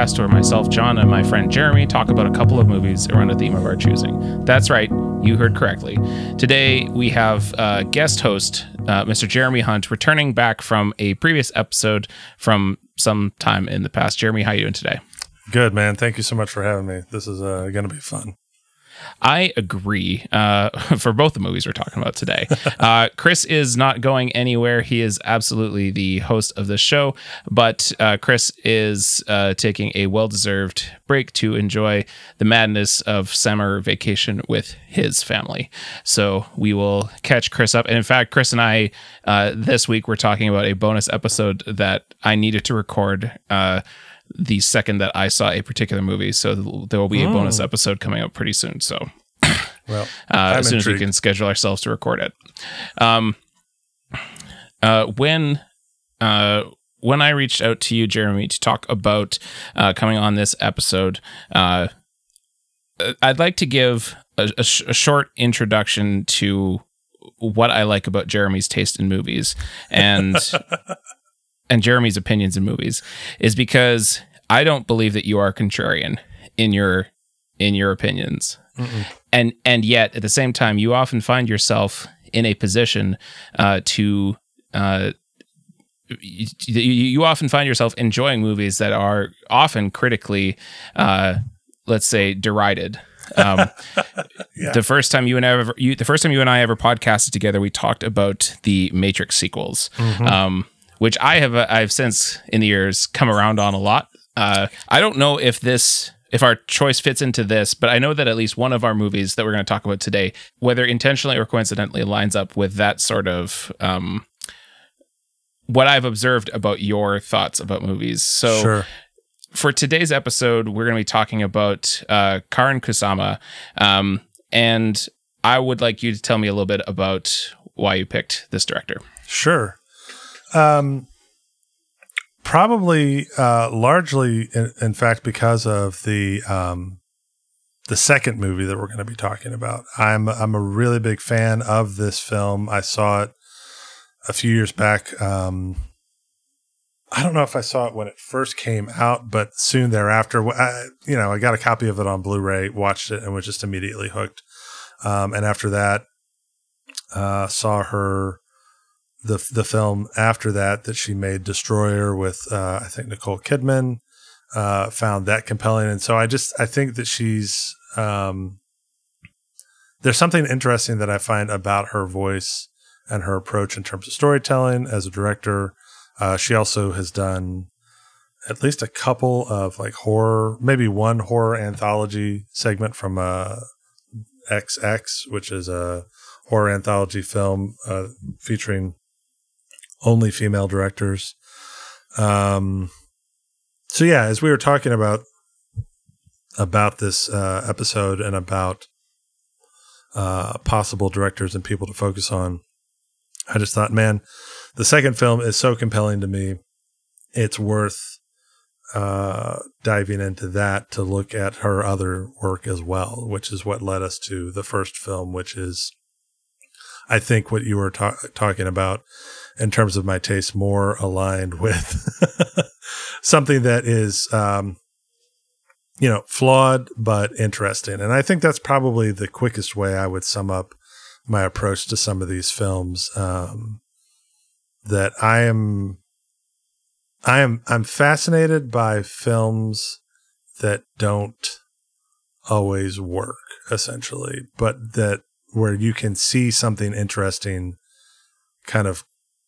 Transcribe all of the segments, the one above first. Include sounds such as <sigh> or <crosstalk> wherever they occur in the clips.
Podcast where myself, John, and my friend Jeremy talk about a couple of movies around a theme of our choosing. That's right, you heard correctly. Today we have uh, guest host uh, Mr. Jeremy Hunt returning back from a previous episode from some time in the past. Jeremy, how you doing today? Good man. Thank you so much for having me. This is uh, going to be fun. I agree uh, <laughs> for both the movies we're talking about today. <laughs> Uh, Chris is not going anywhere. He is absolutely the host of the show, but uh, Chris is uh, taking a well deserved break to enjoy the madness of summer vacation with his family. So we will catch Chris up. And in fact, Chris and I uh, this week we're talking about a bonus episode that I needed to record uh, the second that I saw a particular movie. So there will be a mm. bonus episode coming up pretty soon. So, well, uh, as soon intrigued. as we can schedule ourselves to record it. Um, uh, when, uh, when I reached out to you, Jeremy, to talk about uh, coming on this episode, uh, I'd like to give a, a, sh- a short introduction to what I like about Jeremy's taste in movies and <laughs> and Jeremy's opinions in movies is because I don't believe that you are contrarian in your in your opinions. Mm-mm. And and yet at the same time you often find yourself in a position uh, to uh, you, you, often find yourself enjoying movies that are often critically uh, let's say derided um, <laughs> yeah. The first time you and I ever, you, the first time you and I ever podcasted together, we talked about the Matrix sequels. Mm-hmm. Um, which I have uh, I've since in the years come around on a lot. Uh, I don't know if this if our choice fits into this, but I know that at least one of our movies that we're going to talk about today, whether intentionally or coincidentally, lines up with that sort of um, what I've observed about your thoughts about movies. So. Sure. For today's episode, we're going to be talking about uh, Karyn Kusama, um, and I would like you to tell me a little bit about why you picked this director. Sure. Um, probably uh, largely, in, in, fact, because of the um, the second movie that we're going to be talking about. I'm I'm a really big fan of this film. I saw it a few years back. Um, I don't know if I saw it when it first came out, but soon thereafter, I, you know, I got a copy of it on Blu-ray, watched it, and was just immediately hooked. Um, and after that, uh, saw her the the film after that that she made Destroyer with uh, I think Nicole Kidman uh, found that compelling, and so I just I think that she's um, there's something interesting that I find about her voice and her approach in terms of storytelling as a director. Uh, she also has done at least a couple of like horror, maybe one horror anthology segment from uh, XX, which is a horror anthology film uh, featuring only female directors. Um, so yeah, as we were talking about about this uh, episode and about uh, possible directors and people to focus on, I just thought, man, the second film is so compelling to me. It's worth uh, diving into that to look at her other work as well, which is what led us to the first film, which is, I think, what you were ta- talking about in terms of my taste, more aligned <laughs> with something that is, um, you know, flawed but interesting. And I think that's probably the quickest way I would sum up my approach to some of these films. Um, that I am, I am, I'm fascinated by films that don't always work, essentially, but that where you can see something interesting kind of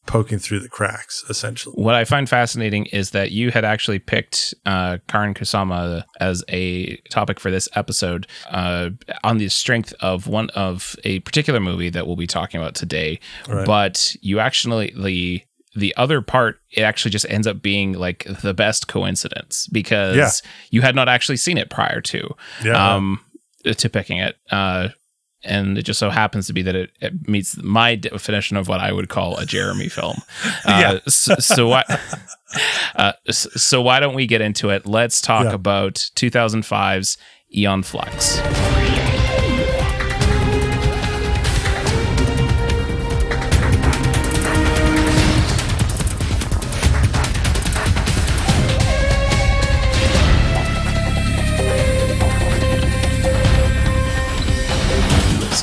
poking through the cracks, essentially. What I find fascinating is that you had actually picked uh, Karyn Kusama as a topic for this episode uh, on the strength of one of a particular movie that we'll be talking about today. Right. But you actually the the other part it actually just ends up being like the best coincidence because yeah. you had not actually seen it prior to yeah, um to picking it uh and it just so happens to be that it, it, meets my definition of what I would call a Jeremy film. <laughs> Uh, yeah. so, so why? <laughs> Uh, so why don't we get into it? Let's talk yeah. about 2005's Aeon Flux.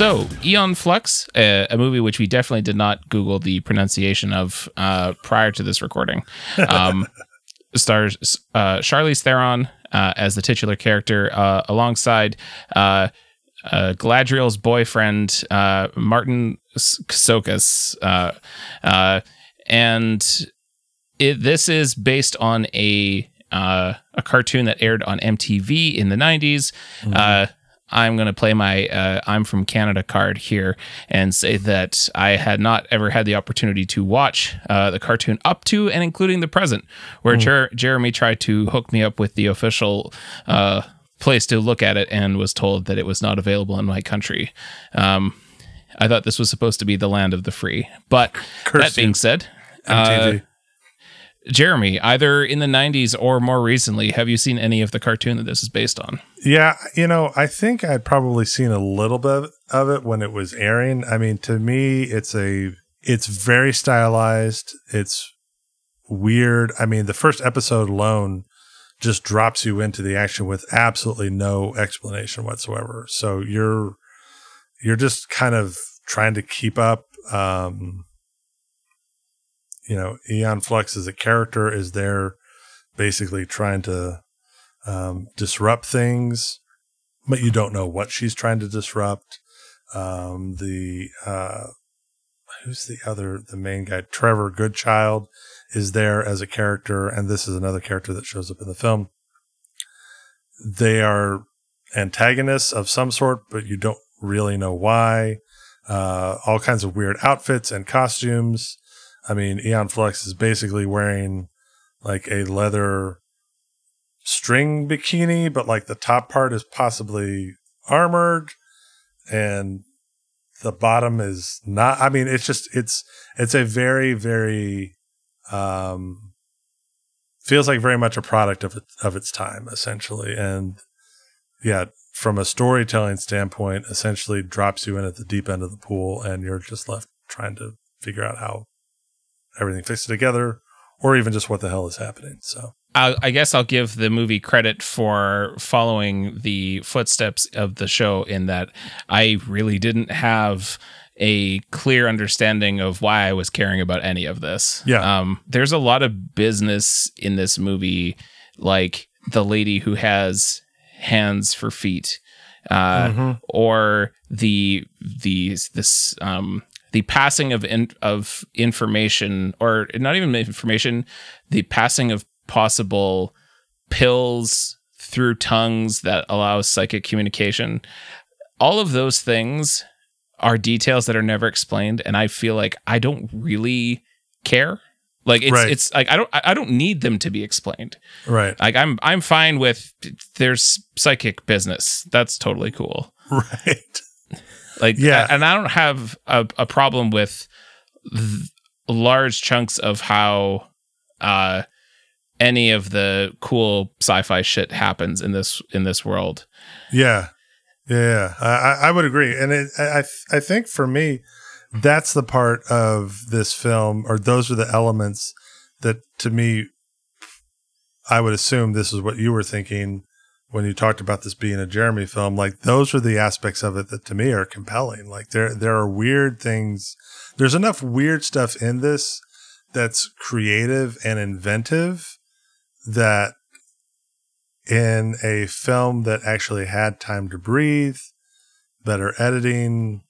So, Aeon Flux, a, a, movie which we definitely did not Google the pronunciation of uh, prior to this recording, <laughs> um, stars uh, Charlize Theron uh, as the titular character, uh, alongside uh, uh, Galadriel's boyfriend, Martin Csokas. and it, this is based on a a cartoon that aired on MTV in the 90s. Mm-hmm I'm going to play my uh, I'm from Canada card here and say that I had not ever had the opportunity to watch uh, the cartoon up to and including the present, where mm. Jer- Jeremy tried to hook me up with the official uh, place to look at it and was told that it was not available in my country. Um, I thought this was supposed to be the land of the free. But that being said, MTV. Jeremy, either in the 90s or more recently, have you seen any of the cartoon that this is based on? Yeah, you know, I think I'd probably seen a little bit of it when it was airing. I mean, to me, it's a it's very stylized. It's weird. I mean, the first episode alone just drops you into the action with absolutely no explanation whatsoever. So you're you're just kind of trying to keep up um you know, Aeon Flux as a character is there basically trying to um, disrupt things, but you don't know what she's trying to disrupt. Um, the uh, who's the other the main guy? Trevor Goodchild is there as a character, and this is another character that shows up in the film. They are antagonists of some sort, but you don't really know why. Uh, all kinds of weird outfits and costumes. I mean, Aeon Flux is basically wearing like a leather string bikini, but like the top part is possibly armored and the bottom is not. I mean, it's just, it's, it's a very, very, um, feels like very much a product of of its time essentially. And yeah, from a storytelling standpoint, essentially drops you in at the deep end of the pool and you're just left trying to figure out how everything fits together, or even just what the hell is happening. So. I, I guess I'll give the movie credit for following the footsteps of the show in that I really didn't have a clear understanding of why I was caring about any of this. Yeah. Um, there's a lot of business in this movie, like the lady who has hands for feet, uh, mm-hmm. or the the this um the passing of in, of information or not even information the passing of possible pills through tongues that allow psychic communication. All of those things are details that are never explained and i feel like i don't really care. Like it's right. it's like i don't i don't need them to be explained. Right. Like i'm i'm fine with there's psychic business. That's totally cool. <laughs> Right like, yeah, and I don't have a, a problem with th- large chunks of how uh, any of the cool sci-fi shit happens in this in this world. Yeah, yeah, I, I would agree, and it, I I think for me, that's the part of this film, or those are the elements that to me, I would assume this is what you were thinking when you talked about this being a Jeremy film, like those are the aspects of it that to me are compelling. Like there there are weird things. There's enough weird stuff in this that's creative and inventive that in a film that actually had time to breathe, better editing,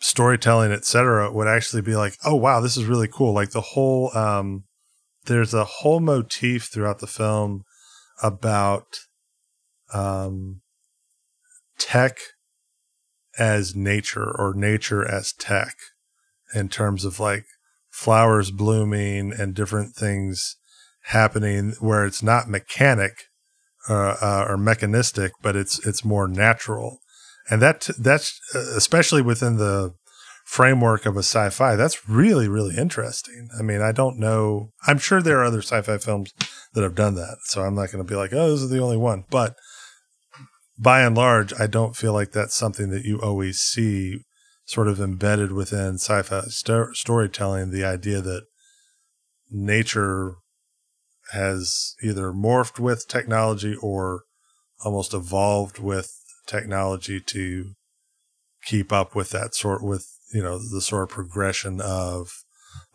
storytelling, etc., would actually be like, oh wow, this is really cool. Like the whole um there's a whole motif throughout the film about um, tech as nature or nature as tech in terms of like flowers blooming and different things happening where it's not mechanic uh, uh, or mechanistic, but it's it's more natural, and that that's uh, especially within the framework of a sci-fi. That's really really interesting. I mean, I don't know. I'm sure there are other sci-fi films that have done that, so I'm not going to be like, oh, this is the only one, but by and large, I don't feel like that's something that you always see sort of embedded within sci-fi st- storytelling. The idea that nature has either morphed with technology or almost evolved with technology to keep up with that sort with you know the sort of progression of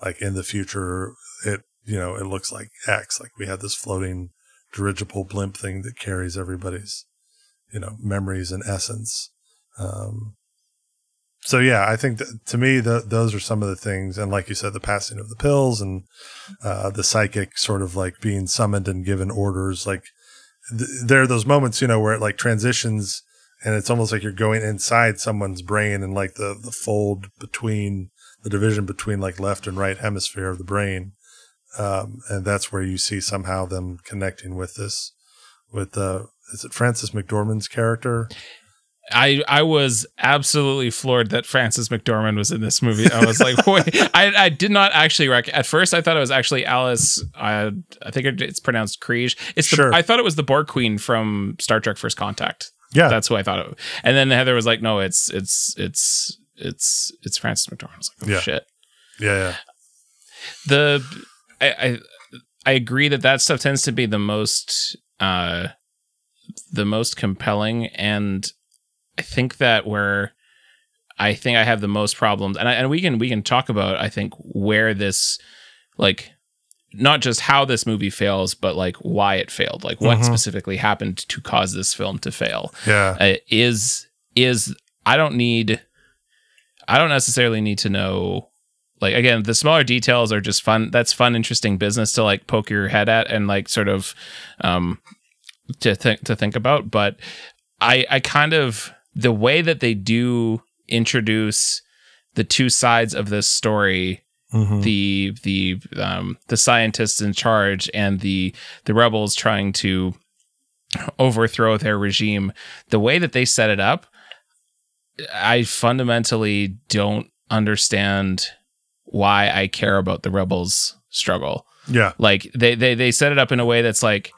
like in the future it you know it looks like X like we have this floating dirigible blimp thing that carries everybody's you know memories and essence. Um, so yeah, I think to me the, those are some of the things, and like you said, the passing of the pills and uh, the psychic sort of like being summoned and given orders. Like th- there are those moments, you know, where it like transitions, and it's almost like you're going inside someone's brain, and like the the fold between the division between like left and right hemisphere of the brain, um, and that's where you see somehow them connecting with this with uh, is it Frances McDormand's character? I I was absolutely floored that Frances McDormand was in this movie. I was like, boy, <laughs> I I did not actually rec- at first. I thought it was actually Alice. I I think it's pronounced Krige. It's the, Sure. I thought it was the Borg Queen from Star Trek: First Contact. Yeah, That's who I thought it. And then Heather was like, no, it's it's it's it's it's Frances McDormand. I was like, oh Yeah. shit. yeah, yeah, the I, I I agree that that stuff tends to be the most uh the most compelling and I think that where I think I have the most problems and I, and we can we can talk about I think where this like not just how this movie fails but like why it failed. Like what Mhm. specifically happened to cause this film to fail. Yeah, uh, is is I don't need I don't necessarily need to know like again the smaller details are just fun that's fun interesting business to like poke your head at and like sort of um to think to think about but I I kind of the way that they do introduce the two sides of this story Mhm. the the um the scientists in charge and the the rebels trying to overthrow their regime the way that they set it up i fundamentally don't understand why i care about the rebels struggle yeah, like they they they set it up in a way that's like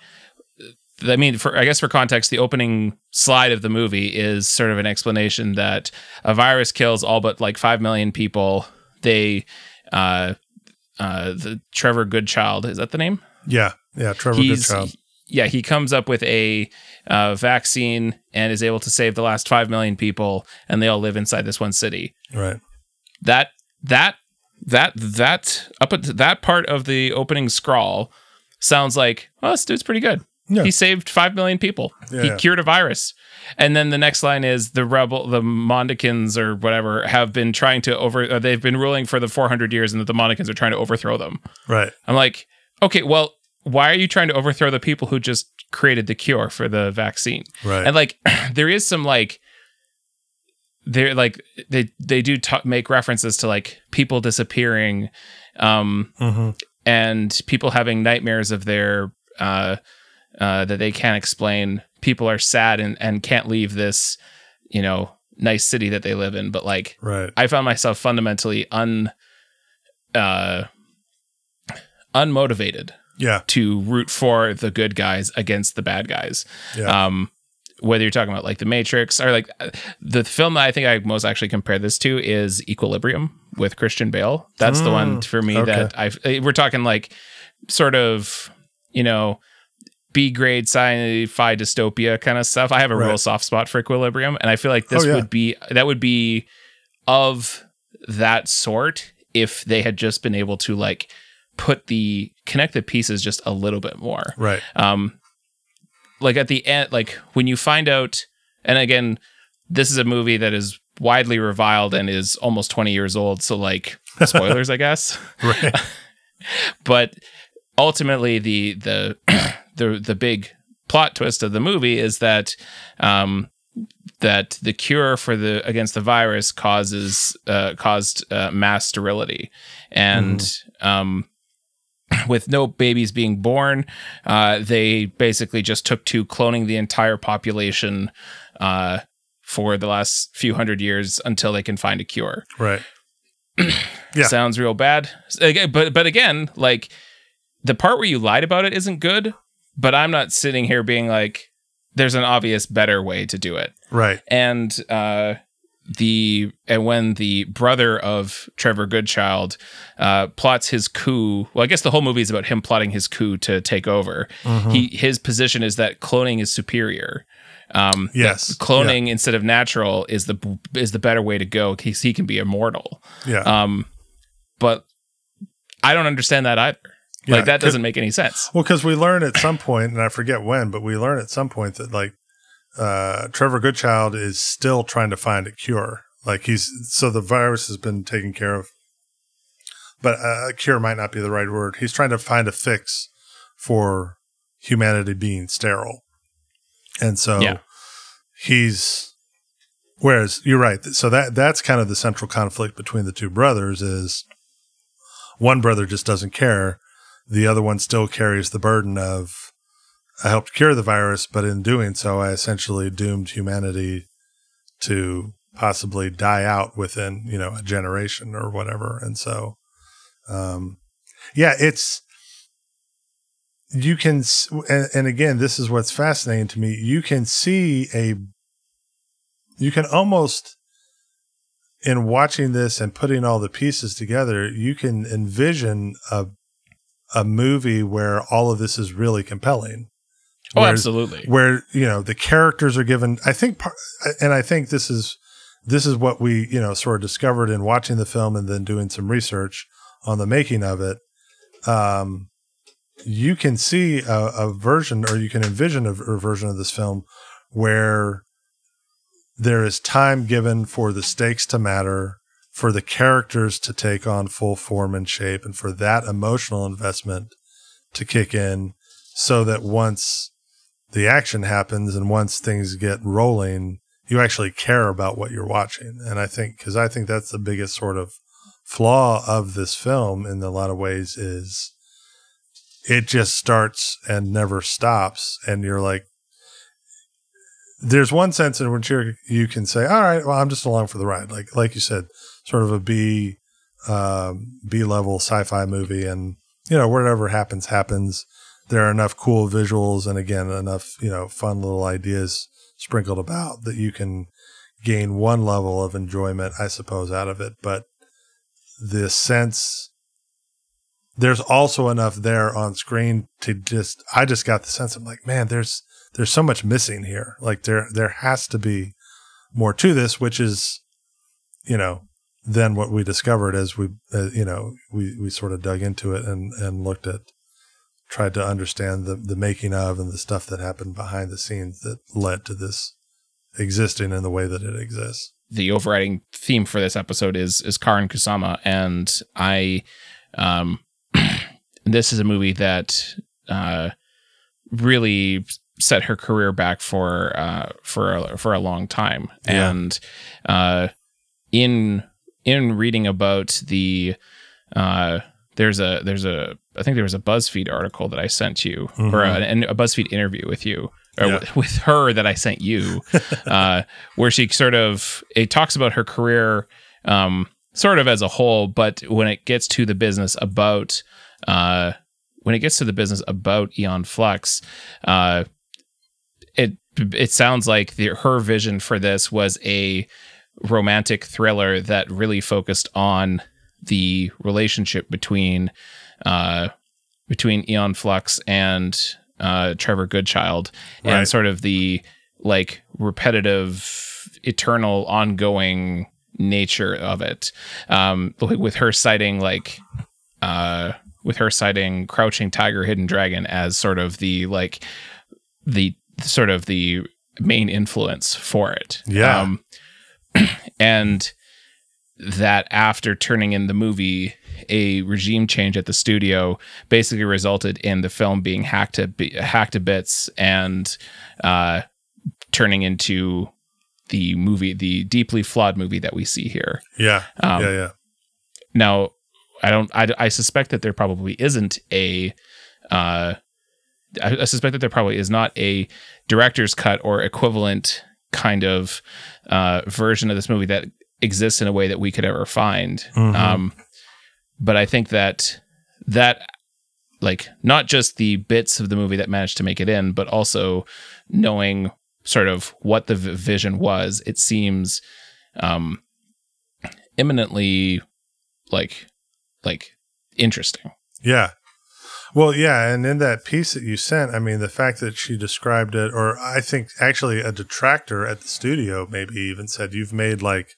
I mean, for I guess for context, the opening slide of the movie is sort of an explanation that a virus kills all but like five million people. They, uh, uh, the Trevor Goodchild is that the name? yeah, yeah. Trevor He's Goodchild. yeah, he comes up with a uh, vaccine and is able to save the last five million people, and they all live inside this one city Right. that that that that up at that part of the opening scrawl sounds like oh this dude's pretty good Yeah. he saved 5 million people he Yeah. cured a virus and then the next line is the rebel the mondikins or whatever have been trying to over uh, they've been ruling for the 400 years and that the mondikins are trying to overthrow them Right. i'm like okay well why are you trying to overthrow the people who just created the cure for the vaccine Right. and like <clears throat> there is some like they're like they they do ta make references to like people disappearing um hmm and people having nightmares of their uh uh that they can't explain people are sad and and can't leave this you know nice city that they live in but like Right. i found myself fundamentally un uh unmotivated Yeah. to root for the good guys against the bad guys Yeah. um whether you're talking about like the matrix or like uh, the film that i think i most actually compare this to is equilibrium with christian bale that's the one Mm, for me okay. that i we're talking like sort of you know b grade sci-fi dystopia kind of stuff i have a real soft spot for equilibrium and i feel like this Oh, yeah. would be that would be of that sort if they had just been able to like put the connect the pieces just a little bit more right. um like at the end like when you find out and again this is a movie that is widely reviled and is almost 20 years old so like <laughs> spoilers i guess Right. <laughs> but ultimately the the <clears throat> the the big plot twist of the movie is that um that the cure for the against the virus causes uh caused uh, mass sterility and um <clears throat> with no babies being born uh they basically just took to cloning the entire population uh for the last few hundred years until they can find a cure Right. <clears throat> Yeah. sounds real bad. Again, But but again, like the part where you lied about it isn't good. But I'm not sitting here being like, there's an obvious better way to do it. Right. And uh, the and when the brother of Trevor Goodchild uh, plots his coup, well, I guess the whole movie is about him plotting his coup to take over. Mhm. He his position is that cloning is superior. Um, Yes. cloning instead of natural is the is the better way to go because he can be immortal. Yeah. Um, but I don't understand that either. Yeah, like that doesn't make any sense. Well, because we learn at some point, and I forget when, but we learn at some point that like uh, Trevor Goodchild is still trying to find a cure. Like he's so the virus has been taken care of, but uh, a cure might not be the right word. He's trying to find a fix for humanity being sterile, and so Yeah. he's. Whereas you're right, so that that's kind of the central conflict between the two brothers is one brother just doesn't care the other one still carries the burden of I helped cure the virus, but in doing so, I essentially doomed humanity to possibly die out within you know a generation or whatever. And so, um, yeah, it's you can, and, and again, this is what's fascinating to me. You can see a, you can almost in watching this and putting all the pieces together, you can envision a a movie where all of this is really compelling. Oh, Whereas- absolutely. Where you know the characters are given. I think, and I think this is this is what we you know sort of discovered in watching the film and then doing some research on the making of it. Um, you can see a, a version, or you can envision a, a version of this film where there is time given for the stakes to matter, for the characters to take on full form and shape, and for that emotional investment to kick in, so that once the action happens and once things get rolling, you actually care about what you're watching. And I think, because I think that's the biggest sort of flaw of this film in a lot of ways is it just starts and never stops. And you're like, there's one sense in which you can say, all right, well, I'm just along for the ride. Like, like you said, sort of a B, um, B level sci-fi movie. And, you know, whatever happens, happens. There are enough cool visuals and again, enough, you know, fun little ideas sprinkled about that you can gain one level of enjoyment, I suppose, out of it. But the sense there's also enough there on screen to just I just got the sense I'm like, man, there's there's so much missing here. Like there there has to be more to this, which is, you know, than what we discovered as we, uh, you know, we we sort of dug into it and and looked at, tried to understand the the making of and the stuff that happened behind the scenes that led to this existing in the way that it exists. the overriding theme for this episode is is Karyn Kusama, and I, um, <clears throat> this is a movie that uh, really set her career back for uh, for a, for a long time, Yeah. and uh, in in reading about the uh, there's a there's a I think there was a BuzzFeed article that I sent you or a, Mhm. a BuzzFeed interview with you or Yeah. with, <laughs> with her that I sent you <laughs> uh, where she sort of it talks about her career um, sort of as a whole, but when it gets to the business about uh, when it gets to the business about Aeon Flux, uh, it it sounds like the, her vision for this was a romantic thriller that really focused on the relationship between uh, between Aeon Flux and uh, Trevor Goodchild Right. and sort of the like repetitive, eternal, ongoing nature of it. Um, with her citing like, uh, with her citing Crouching Tiger, Hidden Dragon as sort of the like the sort of the main influence for it. Yeah. Um, <clears throat> and that after turning in the movie, a regime change at the studio basically resulted in the film being hacked to bi- hacked to bits and uh, turning into the movie, the deeply flawed movie that we see here. Yeah. Um, yeah. Yeah. Now, I don't. I, I suspect that there probably isn't a. Uh, I, I suspect that there probably is not a director's cut or equivalent kind of uh, version of this movie that exists in a way that we could ever find. Mhm. Um, but I think that that like not just the bits of the movie that managed to make it in, but also knowing sort of what the vision was, it seems um, eminently like like interesting. Yeah. Well, yeah, and in that piece that you sent, I mean, the fact that she described it, or I think actually a detractor at the studio maybe even said, "You've made like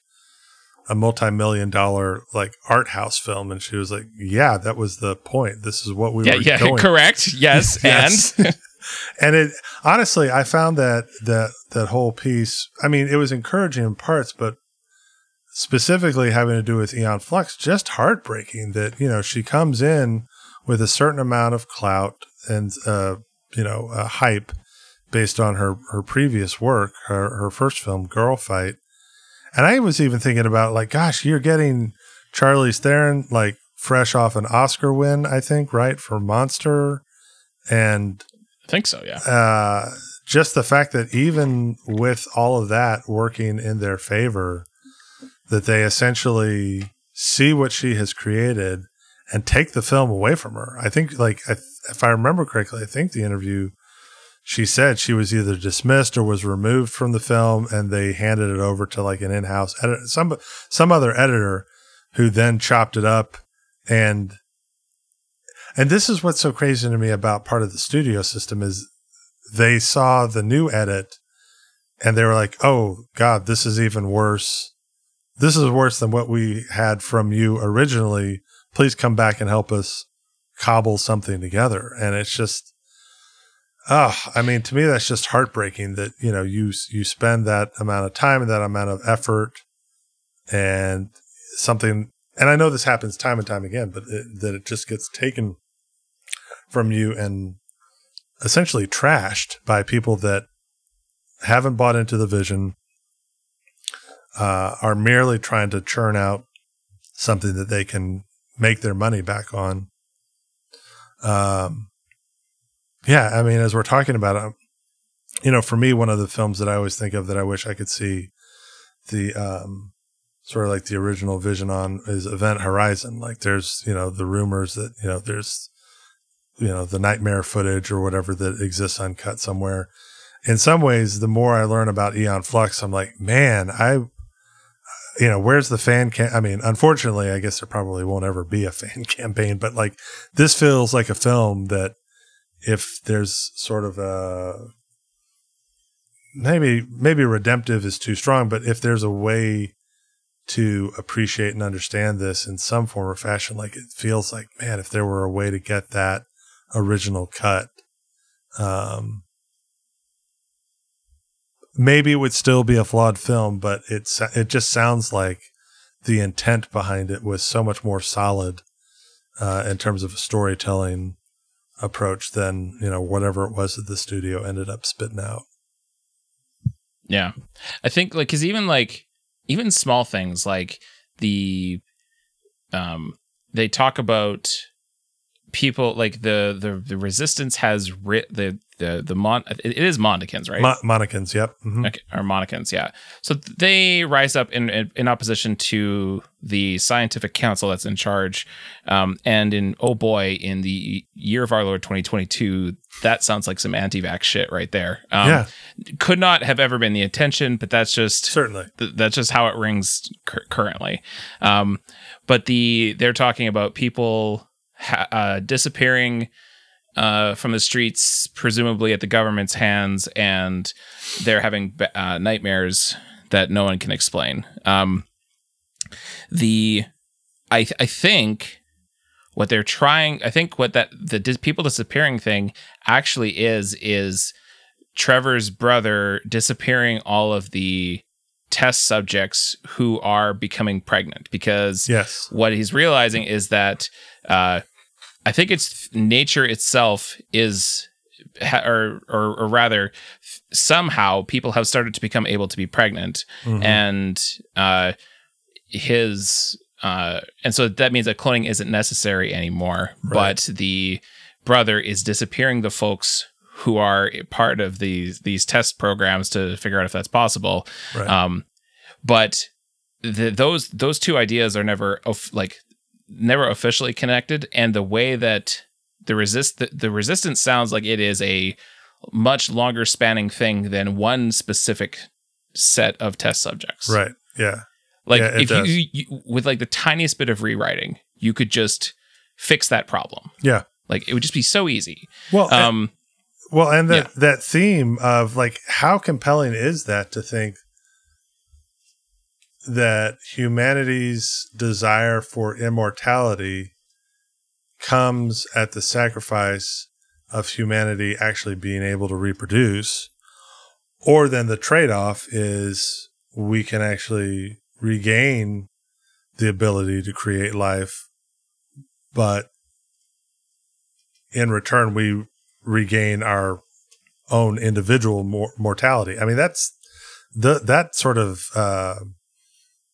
a multi-million dollar like art house film," and she was like, "Yeah, that was the point. This is what we yeah, were yeah, <laughs> going." correct. Yes, <laughs> Yes. and <laughs> and it honestly, I found that that that whole piece. I mean, it was encouraging in parts, but specifically having to do with Aeon Flux, just heartbreaking. That you know she comes in with a certain amount of clout and uh, you know uh, hype based on her her previous work, her her first film, Girlfight. And I was even thinking about like, gosh, you're getting Charlize Theron like fresh off an Oscar win, I think, right for Monster, and I think so. Yeah, uh, just the fact that even with all of that working in their favor, that they essentially see what she has created and take the film away from her. I think, like, I, if I remember correctly, I think the interview she said she was either dismissed or was removed from the film, and they handed it over to like an in-house editor, some some other editor, who then chopped it up and and this is what's so crazy to me about part of the studio system is they saw the new edit and they were like, "Oh God, this is even worse. This is worse than what we had from you originally. Please come back and help us cobble something together." And it's just, oh, I mean, to me, that's just heartbreaking that you know you you spend that amount of time and that amount of effort and something. And I know this happens time and time again, but it, that it just gets taken from you and essentially trashed by people that haven't bought into the vision, uh, are merely trying to churn out something that they can make their money back on. Um, yeah, I mean, as we're talking about it, you know, for me, one of the films that I always think of that I wish I could see the um, sort of like the original vision on is Event Horizon. Like, there's you know the rumors that you know there's you know the nightmare footage or whatever that exists uncut somewhere in some ways the more i learn about Aeon Flux i'm like man i you know where's the fan cam i mean unfortunately i guess there probably won't ever be a <laughs> fan campaign but like this feels like a film that if there's sort of a maybe maybe redemptive is too strong but if there's a way to appreciate and understand this in some form or fashion like it feels like man if there were a way to get that original cut. Um, maybe it would still be a flawed film, but it's it just sounds like the intent behind it was so much more solid uh, in terms of a storytelling approach than you know whatever it was that the studio ended up spitting out. Yeah, I think like because even like even small things like the um they talk about people like the the the resistance has writ the the the mon it is Mondicans right Mo- Monicans, yep. Mhm. okay, or Monicans yeah so they rise up in, in in opposition to the scientific council that's in charge um and in oh boy in the year of our Lord 2022 that sounds like some anti-vax shit right there um, yeah, could not have ever been the intention but that's just certainly. th- that's just how it rings cur- currently. Um, but the they're talking about people ha- uh, disappearing uh, from the streets, presumably at the government's hands, and they're having uh, nightmares that no one can explain. Um, the I I think what they're trying I think what that the dis- people disappearing thing actually is is Trevor's brother disappearing all of the test subjects who are becoming pregnant because Yes. what he's realizing is that uh, I think it's nature itself is, or, or or rather, somehow people have started to become able to be pregnant, Mhm. and uh, his uh, and so that means that cloning isn't necessary anymore. Right. But the brother is disappearing the folks who are part of these these test programs to figure out if that's possible. right. Um, but the, those those two ideas are never of, like never officially connected, and the way that the resist the, the resistance sounds like it is a much longer spanning thing than one specific set of test subjects. right. Yeah. Like Yeah, if you, does. you with like the tiniest bit of rewriting, you could just fix that problem. Yeah. Like it would just be so easy. Well, Um, Well, and that Yeah. that theme of like how compelling is that to think that humanity's desire for immortality comes at the sacrifice of humanity actually being able to reproduce or then the trade-off is we can actually regain the ability to create life but in return we regain our own individual mor- mortality. I mean, that's the that sort of uh,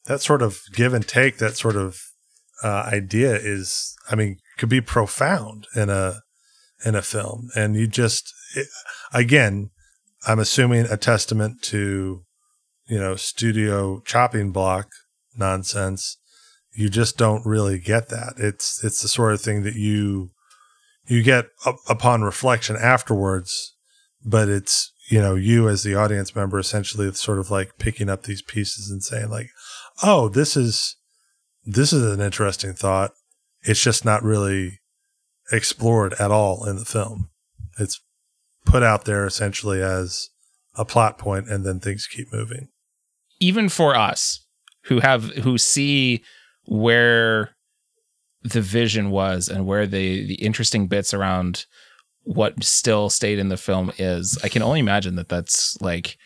that sort of give and take. That sort of uh, idea is, I mean, could be profound in a in a film. And you just it, again, I'm assuming a testament to you know studio chopping block nonsense. You just don't really get that. It's it's the sort of thing that you you get up, upon reflection afterwards, but it's you know you as the audience member essentially sort of like picking up these pieces and saying like, oh, this is this is an interesting thought. It's just not really explored at all in the film. It's put out there essentially as a plot point, and then things keep moving. even for us who have who see where the vision was and where the the interesting bits around what still stayed in the film is i can only imagine that that's like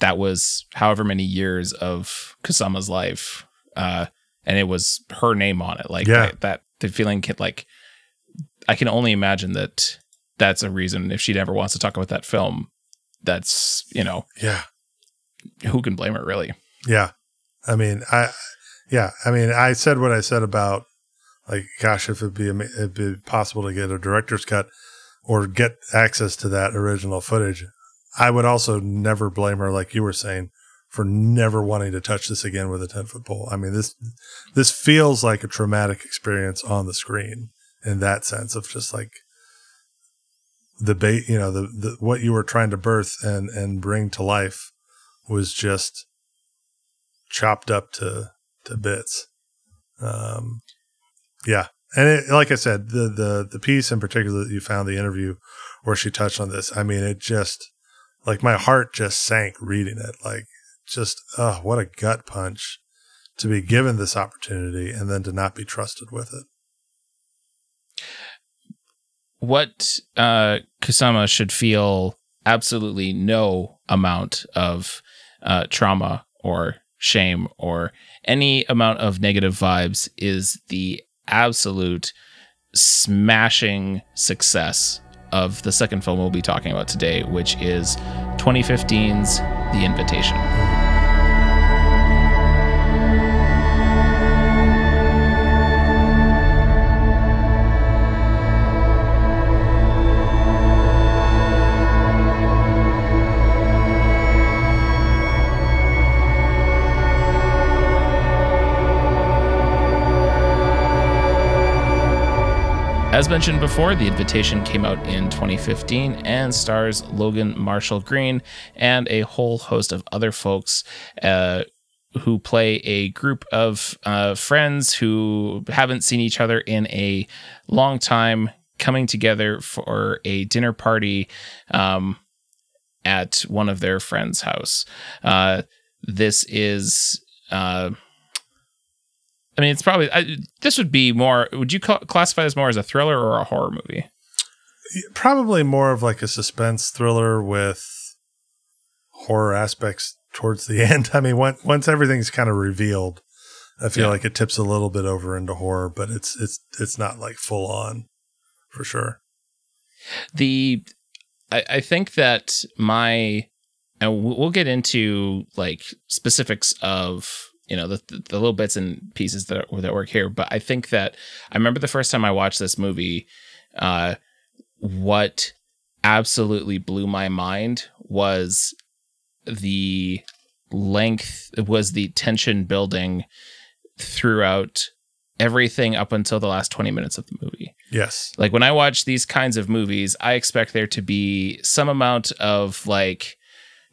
that was however many years of kusama's life uh and it was her name on it like Yeah. that, that the feeling can like i can only imagine that that's a reason if she never wants to talk about that film that's you know Yeah, who can blame her really yeah. I mean, I yeah. I mean, I said what I said about like, gosh, if it'd be it'd be possible to get a director's cut or get access to that original footage, I would also never blame her, like you were saying, for never wanting to touch this again with a ten foot pole. I mean this this feels like a traumatic experience on the screen in that sense of just like the bait, you know, the, the what you were trying to birth and and bring to life was just chopped up to to bits. Um, yeah, and it, like I said, the the the piece in particular that you found the interview where she touched on this, I mean, it just like my heart just sank reading it. Like, just oh, what a gut punch to be given this opportunity and then to not be trusted with it. what uh, Kusama should feel absolutely no amount of uh, trauma or shame or any amount of negative vibes is the absolute smashing success of the second film we'll be talking about today, which is 2015's The Invitation. As mentioned before, The Invitation came out in 2015 and stars Logan Marshall Green and a whole host of other folks uh, who play a group of uh, friends who haven't seen each other in a long time, coming together for a dinner party um, at one of their friends' house. Uh, this is. Uh, I mean, it's probably I, this would be more. Would you call, classify this more as a thriller or a horror movie? Probably more of like a suspense thriller with horror aspects towards the <laughs> end. I mean, once once everything's kind of revealed, I feel Yeah. like it tips a little bit over into horror, but it's it's it's not like full on for sure. The I, I think that my and we'll we'll get into like specifics of you know the, the, little bits and pieces that that work here, but I think that I remember the first time I watched this movie, uh, what absolutely blew my mind was the length was the tension building throughout everything up until the last 20 minutes of the movie. Yes. Like when I watch these kinds of movies, I expect there to be some amount of like,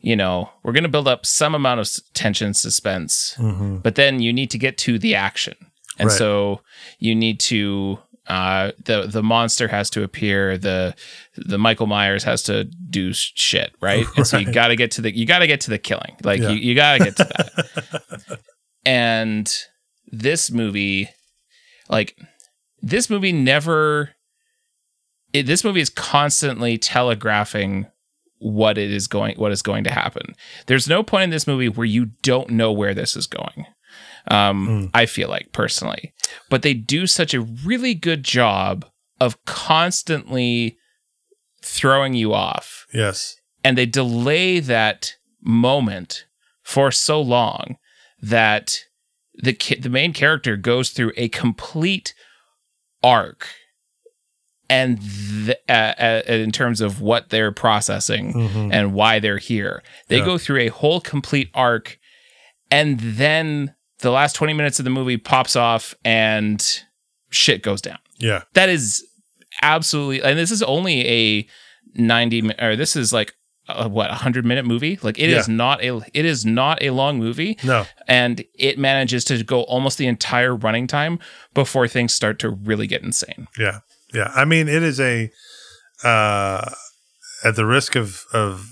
you know, we're going to build up some amount of tension, suspense, Mm-hmm. but then you need to get to the action. And Right. so you need to Uh, the the monster has to appear. The the Michael Myers has to do shit, <laughs> right? And so you got to get to the you got to get to the killing. Like Yeah. you, you got to get to that. <laughs> and this movie, like this movie, never. It, this movie is constantly telegraphing what it is going what is going to happen. There's no point in this movie where you don't know where this is going. Um, Mm. I feel like personally, but they do such a really good job of constantly throwing you off, Yes. and they delay that moment for so long that the ki- the main character goes through a complete arc and th- uh, uh, in terms of what they're processing Mhm. and why they're here. They Yeah. go through a whole complete arc, and then the last 20 minutes of the movie pops off and shit goes down. Yeah. That is absolutely, and this is only a 90 or this is like a, what a 100 minute movie. Like it is Yeah. not a it is not a long movie, No. and it manages to go almost the entire running time before things start to really get insane. Yeah. Yeah. I mean, it is a, uh, at the risk of, of,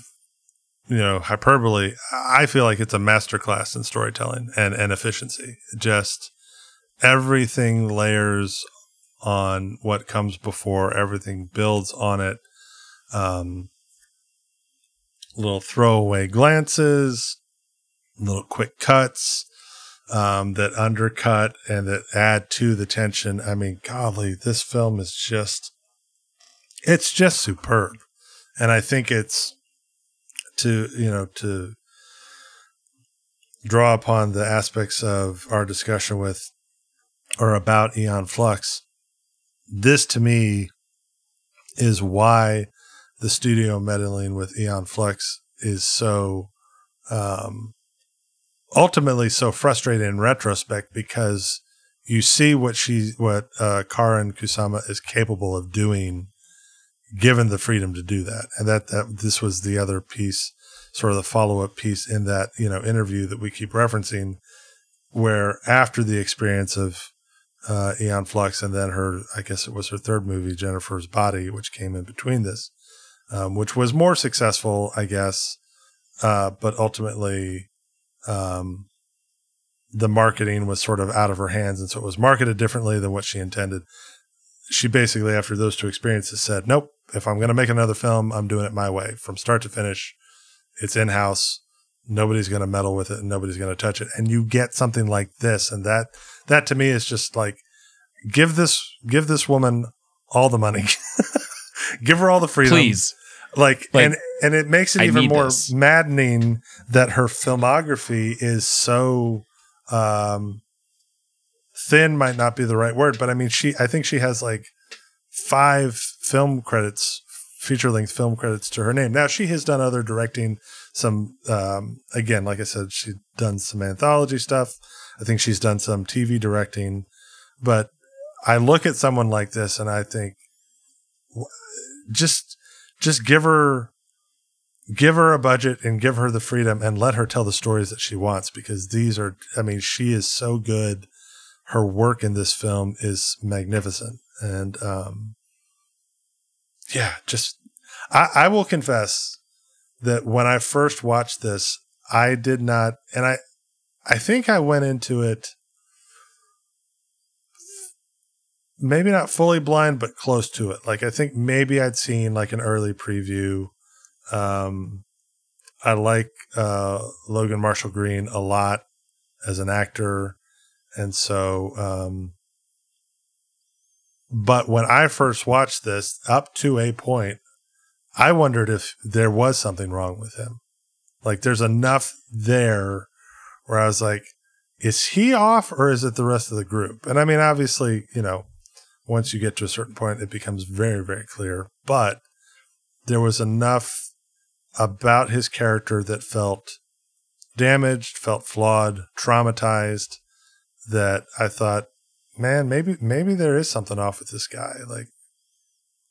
you know, hyperbole, I feel like it's a masterclass in storytelling and, and efficiency. Just everything layers on what comes before, everything builds on it. Um, little throwaway glances, little quick cuts um, that undercut and that add to the tension. I mean, golly, this film is just, it's just superb. And I think it's to, you know, to draw upon the aspects of our discussion with or about Aeon Flux. This to me is why the studio meddling with Aeon Flux is so um, ultimately so frustrating in retrospect because you see what she what uh, Karyn Kusama is capable of doing given the freedom to do that. And that that this was the other piece sort of the follow-up piece in that you know interview that we keep referencing where after the experience of uh, Aeon Flux and then her I guess it was her third movie Jennifer's Body which came in between this um, which was more successful I guess uh, but ultimately um, the marketing was sort of out of her hands, and so it was marketed differently than what she intended. She basically, after those two experiences, said, "Nope. If I'm going to make another film, I'm doing it my way, from start to finish. It's in house. Nobody's going to meddle with it, and nobody's going to touch it. And you get something like this, and that that to me is just like give this give this woman all the money, <laughs> give her all the freedom, Please. Like, Like, and and it makes it I even more this. maddening that her filmography is so um thin might not be the right word but i mean she i think she has like five film credits feature length film credits to her name. Now she has done other directing some um again like i said she's done some anthology stuff. I think she's done some tv directing. But i look at someone like this and i think just just give her give her a budget and give her the freedom and let her tell the stories that she wants because these are i mean she is so good. Her work in this film is magnificent. And um yeah just i i will confess that when i first watched this i did not and i i think i went into it maybe not fully blind but close to it. Like i think maybe i'd seen like an early preview. Um i like uh logan marshall green a lot as an actor. And so um but when i first watched this up to a point i wondered if there was something wrong with him. Like there's enough there where i was like is he off or is it the rest of the group? And i mean obviously you know once you get to a certain point, it becomes very, very clear. But there was enough about his character that felt damaged, felt flawed, traumatized, that I thought, man, maybe maybe there is something off with this guy. Like,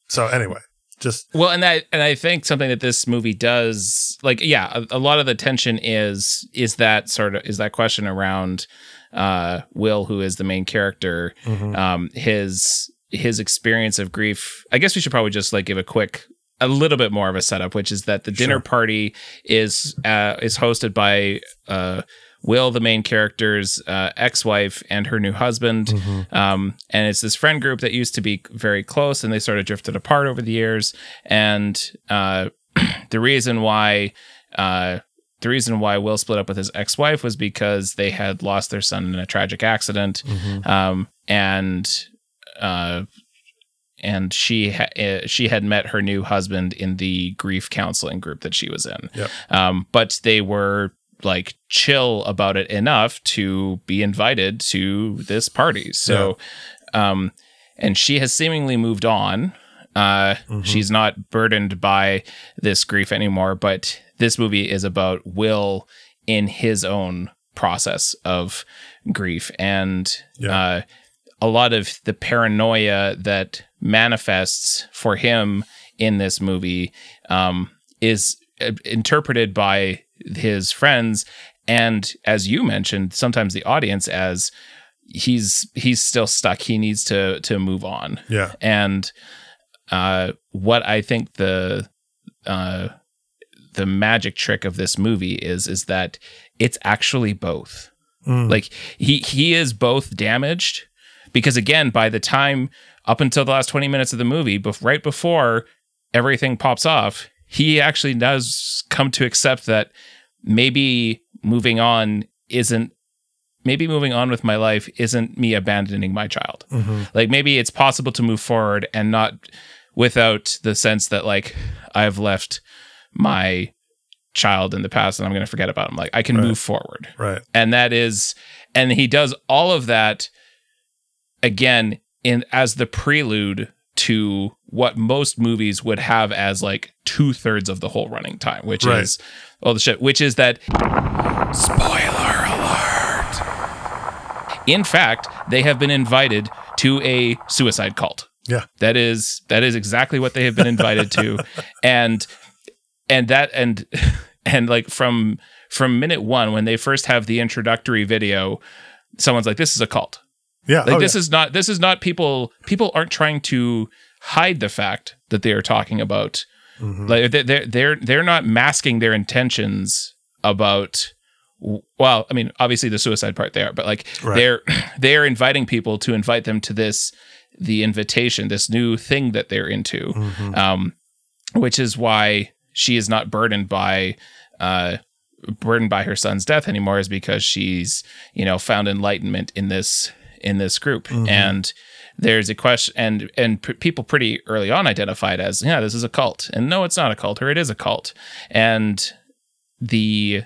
so anyway, just Well, and that and I think something that this movie does, like, yeah, a, a lot of the tension is is that sort of is that question around uh Will, who is the main character, mhm. um, his his experience of grief. I guess we should probably just like give a quick a little bit more of a setup, which is that the dinner Sure. party is uh, is hosted by uh, Will, the main character's uh, ex-wife, and her new husband. Mhm. Um, and it's this friend group that used to be very close, and they sort of drifted apart over the years. And uh, <clears throat> the reason why uh, the reason why Will split up with his ex-wife was because they had lost their son in a tragic accident, Mhm. um, and uh, and she ha- uh, she had met her new husband in the grief counseling group that she was in. Yep. Um, but they were like chill about it enough to be invited to this party. So, um, and she has seemingly moved on. Uh, Mhm. she's not burdened by this grief anymore. But this movie is about Will in his own process of grief and Yeah. uh, a lot of the paranoia that manifests for him in this movie um, is uh, interpreted by his friends and as you mentioned sometimes the audience as he's he's still stuck he needs to to move on Yeah. and uh, what I think the uh, the magic trick of this movie is is that it's actually both. Mm. Like he he is both damaged because again, by the time up until the last twenty minutes of the movie, bef- right before everything pops off, he actually does come to accept that maybe moving on isn't maybe moving on with my life isn't me abandoning my child Mhm. like maybe it's possible to move forward and not without the sense that like i've left my child in the past and i'm going to forget about him like i can Right. move forward Right. and that is and he does all of that again in as the prelude to what most movies would have as like two-thirds of the whole running time which Right. is all the shit which is that spoiler alert in fact they have been invited to a suicide cult Yeah. that is that is exactly what they have been invited to <laughs> and and that and <laughs> and like from from minute one when they first have the introductory video someone's like this is a cult Yeah. like oh, this yeah. is not this is not people people aren't trying to hide the fact that they are talking about Mhm. like they- they're they're they're not masking their intentions about well i mean obviously the suicide part there but like Right. they're <clears throat> they're inviting people to invite them to this the invitation this new thing that they're into Mhm. um which is why she is not burdened by uh burdened by her son's death anymore is because she's you know found enlightenment in this in this group. Mhm. and there's a question and and p- people pretty early on identified as yeah this is a cult. And no it's not a cult or it is a cult. And the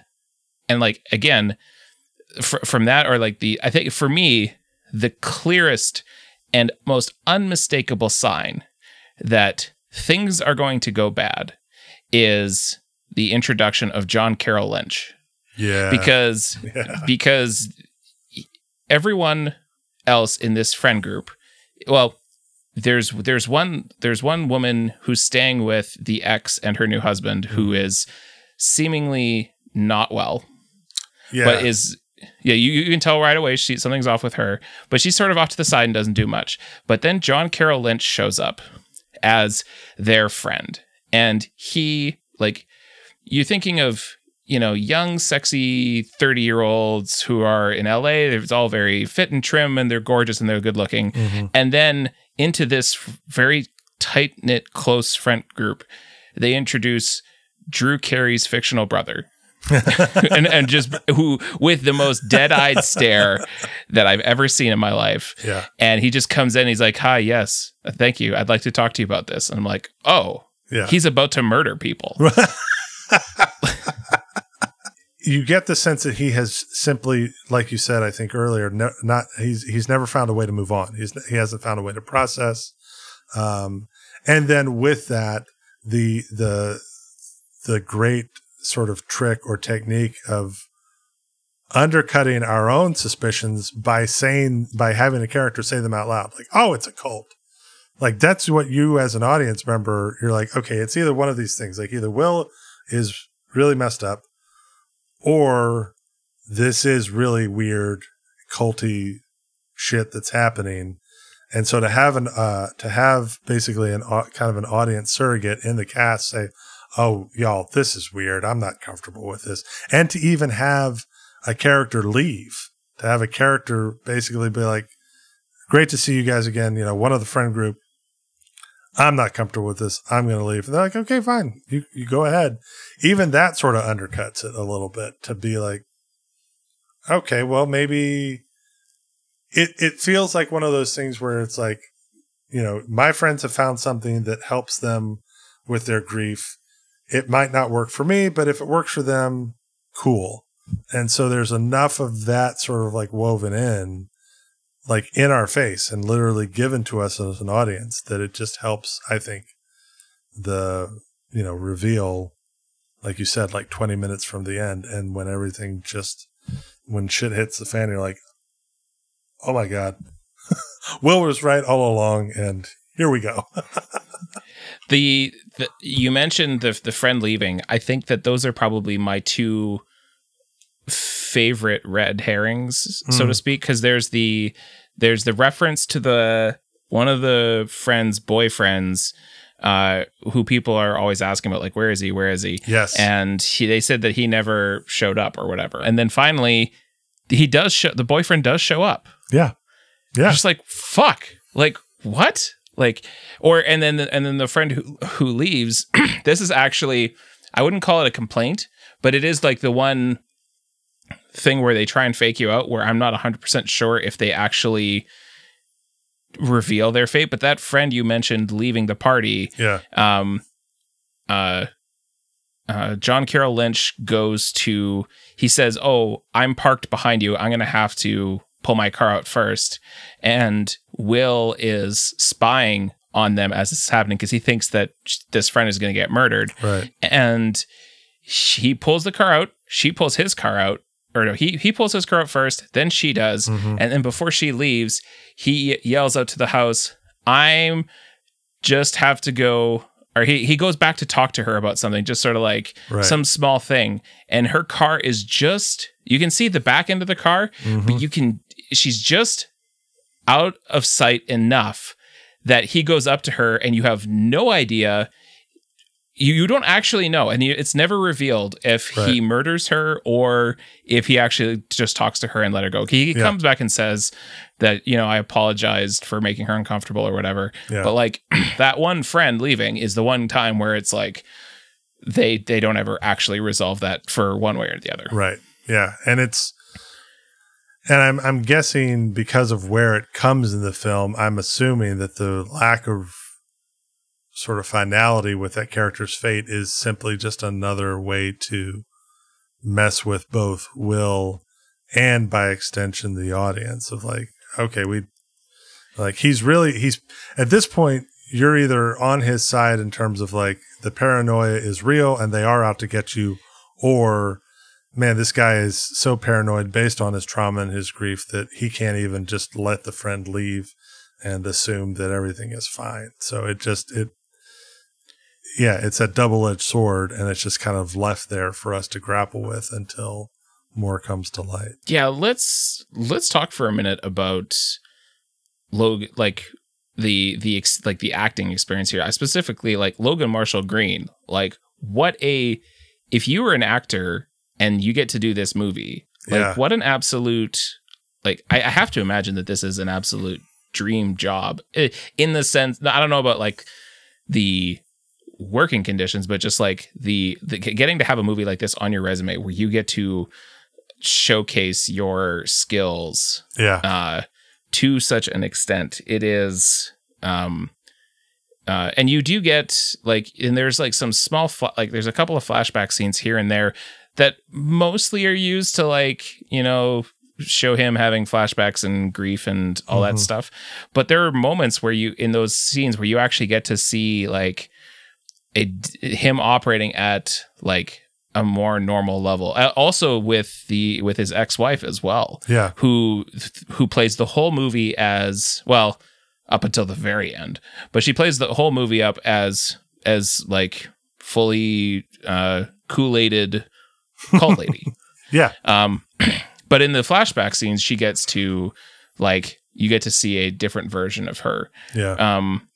and like again fr- from that or like the i think for me the clearest and most unmistakable sign that things are going to go bad is the introduction of John Carroll Lynch yeah. because <laughs> yeah. because everyone else in this friend group well there's there's one there's one woman who's staying with the ex and her new husband who hmm. is seemingly not well yeah. but is yeah you, you can tell right away she something's off with her but she's sort of off to the side and doesn't do much but then john carroll lynch shows up as their friend and he like you're thinking of you know young sexy 30 year olds who are in la it's all very fit and trim and they're gorgeous and they're good looking Mhm. and then into this very tight knit close friend group they introduce drew carey's fictional brother <laughs> and and just who with the most dead-eyed stare that I've ever seen in my life. yeah. And he just comes in, he's like, "Hi, yes, thank you. I'd like to talk to you about this." And I'm like, "Oh, Yeah. he's about to murder people." <laughs> you get the sense that he has simply, like you said, I think earlier, no, not he's he's never found a way to move on. He's he hasn't found a way to process, um, and then with that, the the the great sort of trick or technique of undercutting our own suspicions by saying by having a character say them out loud, like, "Oh, it's a cult." Like that's what you as an audience member, you're like, okay, it's either one of these things. Like either Will is really messed up or this is really weird culty shit that's happening And so to have an uh, to have basically an au- kind of an audience surrogate in the cast say, "Oh, y'all, this is weird. I'm not comfortable with this," and to even have a character leave, to have a character basically be like, "Great to see you guys again." You know, one of the friend group. I'm not comfortable with this. I'm going to leave. They're like, okay, fine. You you go ahead. Even that sort of undercuts it a little bit to be like, okay, well, maybe it it feels like one of those things where it's like, you know, my friends have found something that helps them with their grief. It might not work for me, but if it works for them, cool. And so there's enough of that sort of like woven in, like in our face and literally given to us as an audience that it just helps, I think, the, you know, reveal, like you said, like 20 minutes from the end. And when everything just, when shit hits the fan, you're like, oh my God, <laughs> Will was right all along. And here we go. <laughs> the, the you mentioned the the friend leaving. I think that those are probably my two favorite red herrings, so to Mm. speak, because there's the there's the reference to the one of the friends' boyfriends, uh, who people are always asking about, like, where is he? Where is he? yes. And he, they said that he never showed up or whatever. And then finally, he does show. The boyfriend does show up. yeah. Yeah. Just like fuck. Like what? Like or and then and then the friend who who leaves. <clears throat> this is actually I wouldn't call it a complaint, but it is like the one thing where they try and fake you out where I'm not 100% sure if they actually reveal their fate, but that friend you mentioned leaving the party yeah. um uh uh John Carroll Lynch goes to he says, "Oh, I'm parked behind you. I'm going to have to pull my car out first. And Will is spying on them as this is happening because he thinks that this friend is going to get murdered. Right. And he pulls the car out, she pulls his car out, or no, he he pulls his car up first, then she does, Mhm. and then before she leaves, he yells out to the house, "I'm just have to go." Or he he goes back to talk to her about something, just sort of like Right. some small thing, and her car is just you can see the back end of the car, Mhm. but you can she's just out of sight enough that he goes up to her and you have no idea you, you don't actually know and it's never revealed if he murders her or if he actually just talks to her and let her go he Yeah. comes back and says that you know i apologized for making her uncomfortable or whatever Yeah. but like <clears throat> that one friend leaving is the one time where it's like they they don't ever actually resolve that for one way or the other Right. Yeah. And it's and I'm I'm guessing because of where it comes in the film, I'm assuming that the lack of sort of finality with that character's fate is simply just another way to mess with both Will and by extension the audience of like, okay, we like he's really he's at this point you're either on his side in terms of like the paranoia is real and they are out to get you or man, this guy is so paranoid based on his trauma and his grief that he can't even just let the friend leave and assume that everything is fine. So it just it yeah, it's a double-edged sword and it's just kind of left there for us to grapple with until more comes to light. yeah let's let's talk for a minute about logan like the the ex- like the acting experience here i specifically like logan marshall green like what a if you were an actor and you get to do this movie like Yeah. what an absolute like I, I have to imagine that this is an absolute dream job eh, in the sense i don't know about like the working conditions but just like the, the getting to have a movie like this on your resume where you get to showcase your skills Yeah. uh, to such an extent. It is, um, uh, and you do get like, and there's like some small, fla- like there's a couple of flashback scenes here and there that mostly are used to like, you know, show him having flashbacks and grief and all that Mhm. stuff. But there are moments where you, in those scenes, where you actually get to see like a him operating at like a more normal level. Uh, Also with the with his ex-wife as well Yeah. who who plays the whole movie as well up until the very end but she plays the whole movie up as as like fully uh kool-aided cult <laughs> lady Yeah. um <clears throat> but in the flashback scenes she gets to like you get to see a different version of her. Yeah. Um,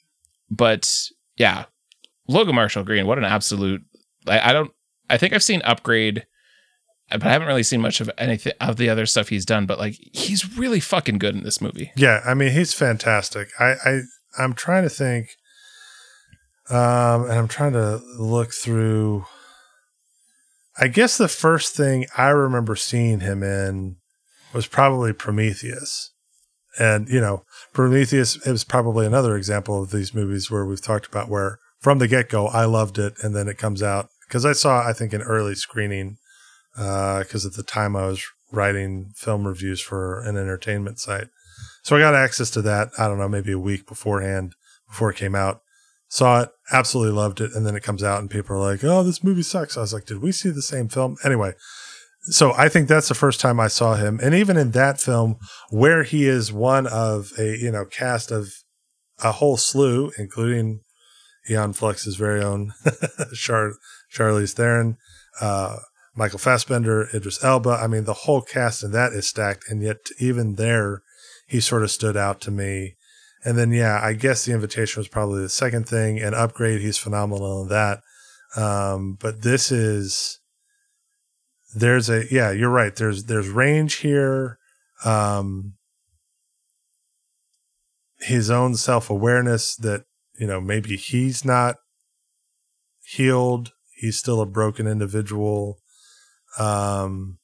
but yeah, Logan Marshall Green, what an absolute! I, I don't. I think I've seen Upgrade, but I haven't really seen much of anything of the other stuff he's done. But like, he's really fucking good in this movie. Yeah, I mean he's fantastic. I, I I'm trying to think, um, and I'm trying to look through. I guess the first thing I remember seeing him in was probably Prometheus, and you know Prometheus is probably another example of these movies where we've talked about where from the get go I loved it, and then it comes out because I saw I think an early screening uh, because at the time I was writing film reviews for an entertainment site. So I got access to that, I don't know, maybe a week beforehand, before it came out. Saw it, absolutely loved it. And then it comes out and people are like, oh, this movie sucks. I was like, did we see the same film? Anyway, so I think that's the first time I saw him. And even in that film, where he is one of a, you know, cast of a whole slew, including Aeon Flux's very own <laughs> Char- Charlize Theron, uh, Michael Fassbender, Idris Elba. I mean, the whole cast in that is stacked. And yet, even there, he sort of stood out to me. And then, yeah, I guess the invitation was probably the second thing. And upgrade, he's phenomenal in that. Um, but this is there's a yeah, you're right. There's there's range here. Um, his own self awareness that you know maybe he's not healed. He's still a broken individual. Um,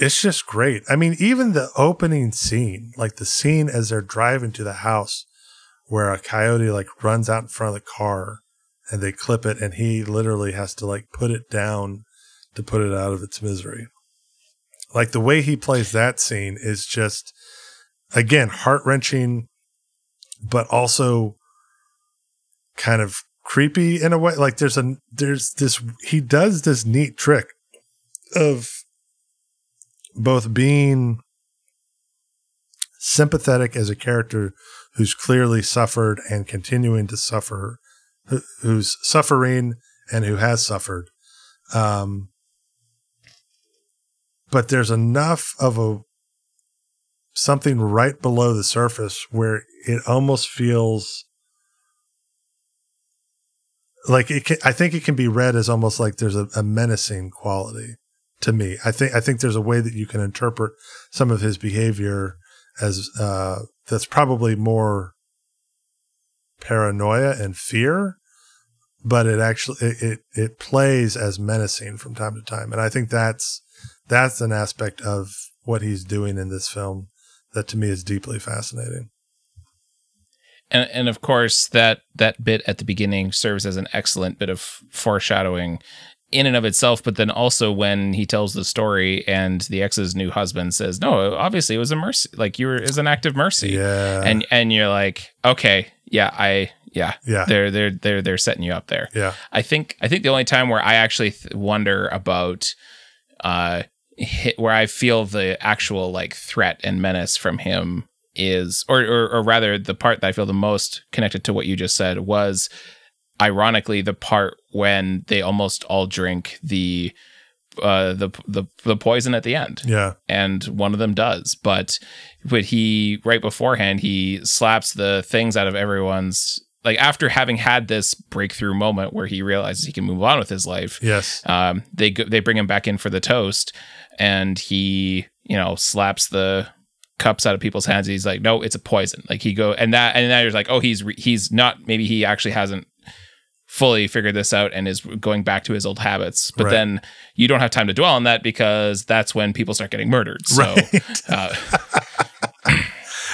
it's just great. I mean, even the opening scene, like the scene as they're driving to the house where a coyote like runs out in front of the car and they clip it and he literally has to like put it down to put it out of its misery. Like the way he plays that scene is just again heart-wrenching but also kind of creepy in a way like there's a there's this he does this neat trick of both being sympathetic as a character who's clearly suffered and continuing to suffer, who's suffering and who has suffered. Um, but there's enough of a something right below the surface where it almost feels like it can, I think it can be read as almost like there's a, a menacing quality to me. I think I think there's a way that you can interpret some of his behavior as uh, that's probably more paranoia and fear, but it actually it, it, it plays as menacing from time to time, and I think that's that's an aspect of what he's doing in this film that to me is deeply fascinating. And and of course that that bit at the beginning serves as an excellent bit of foreshadowing in and of itself, but then also when he tells the story and the ex's new husband says, "No, obviously it was a mercy, like you were is an act of mercy." Yeah, and and you're like, okay, yeah, I yeah, yeah, they're they're they're they're setting you up there. Yeah, I think I think the only time where I actually th- wonder about uh hit, where I feel the actual like threat and menace from him is, or, or or rather, the part that I feel the most connected to what you just said was ironically the part when they almost all drink the uh the the the poison at the end. Yeah. And one of them does, but but he right beforehand he slaps the things out of everyone's like after having had this breakthrough moment where he realizes he can move on with his life. Yes. Um they go, they bring him back in for the toast and he, you know, slaps the cups out of people's hands. He's like, "No, it's a poison." Like he go and that and now you're like, "Oh, he's he's not maybe he actually hasn't fully figured this out and is going back to his old habits. But Right. then you don't have time to dwell on that because that's when people start getting murdered. So, Right. uh, <laughs>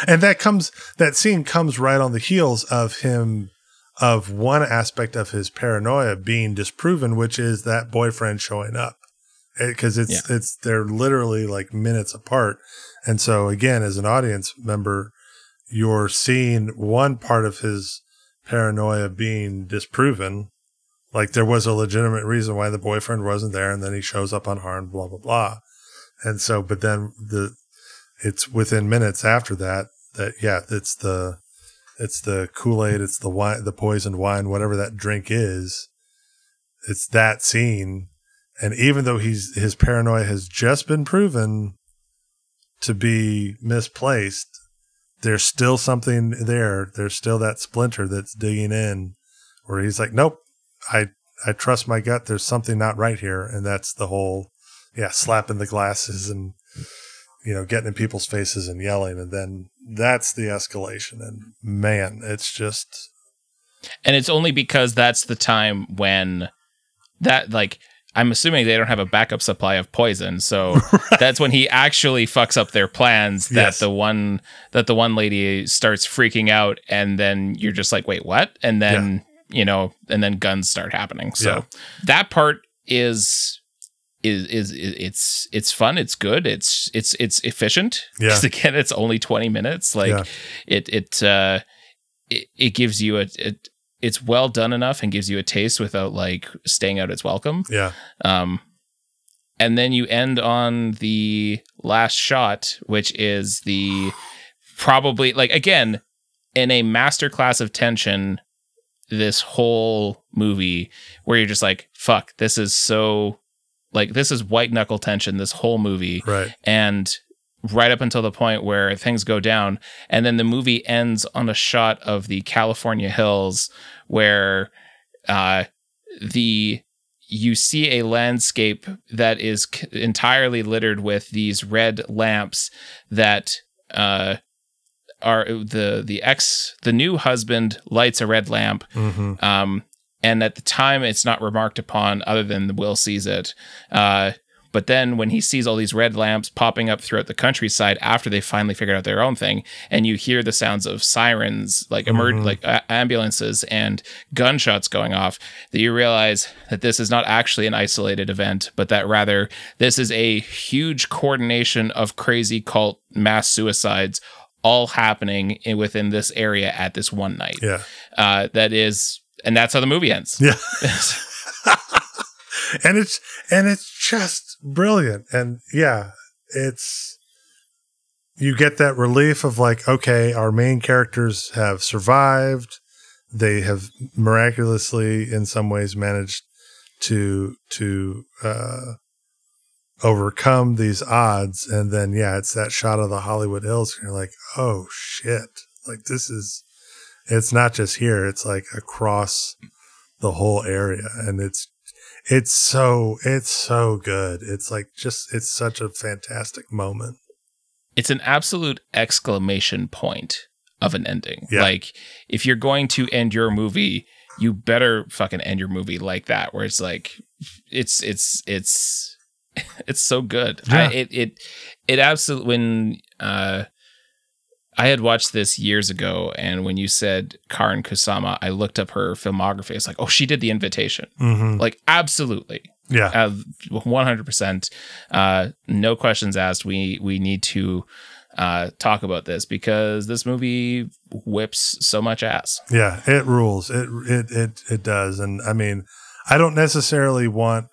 and that comes that scene comes right on the heels of him of one aspect of his paranoia being disproven which is that boyfriend showing up because it's it's they're literally like minutes apart. And so again as an audience member you're seeing one part of his paranoia being disproven. Like there was a legitimate reason why the boyfriend wasn't there and then he shows up unharmed blah blah blah. And so but then the it's within minutes after that that yeah it's the it's the kool-aid it's the wine the poisoned wine whatever that drink is. It's that scene and even though he's his paranoia has just been proven to be misplaced, there's still something there. There's still that splinter that's digging in where he's like, nope, I, I trust my gut. There's something not right here. And that's the whole, yeah, slapping the glasses and, you know, getting in people's faces and yelling. And then that's the escalation. And man, it's just. And it's only because that's the time when that, like, I'm assuming they don't have a backup supply of poison, so <laughs> right. that's when he actually fucks up their plans. That yes. the one that the one lady starts freaking out, and then you're just like, wait, what? And then yeah. you know, and then guns start happening. So yeah. that part is is, is it's it's fun. It's good. It's it's it's efficient. Yeah. <laughs> Again, it's only 20 minutes. Like yeah. it it uh it, it gives you a, a it's well done enough and gives you a taste without like staying out its welcome. Yeah. Um, and then you end on the last shot, which is the probably like again in a masterclass of tension. This whole movie where you're just like, fuck, this is so like this is white knuckle tension. This whole movie, right? And right up until the point where things go down and then the movie ends on a shot of the California hills where uh, the you see a landscape that is c- entirely littered with these red lamps that uh, are the the ex the new husband lights a red lamp mm-hmm. um, and at the time it's not remarked upon other than will sees it uh, but then when he sees all these red lamps popping up throughout the countryside after they finally figured out their own thing, and you hear the sounds of sirens, like emer- mm-hmm. like uh, ambulances and gunshots going off, that you realize that this is not actually an isolated event, but that rather this is a huge coordination of crazy cult mass suicides all happening in, within this area at this one night. Yeah. Uh, that is, and that's how the movie ends. Yeah. <laughs> <laughs> and it's and it's just brilliant. And yeah, it's you get that relief of like, okay, our main characters have survived. They have miraculously, in some ways, managed to to uh, overcome these odds. And then, yeah, it's that shot of the Hollywood Hills. And you're like, oh shit! Like this is. It's not just here. It's like across the whole area, and it's it's so it's so good. It's like just it's such a fantastic moment. It's an absolute exclamation point of an ending. Yeah. Like if you're going to end your movie, you better fucking end your movie like that where it's like it's it's it's <laughs> it's so good. Yeah. I, it it it absolutely when uh I had watched this years ago, and when you said Karyn Kusama, I looked up her filmography. It's like, oh, she did The Invitation. Mm-hmm. Like, absolutely, yeah, one hundred percent. Uh, no questions asked. We we need to uh, talk about this because this movie whips so much ass. Yeah, it rules. It it it it does. And I mean, I don't necessarily want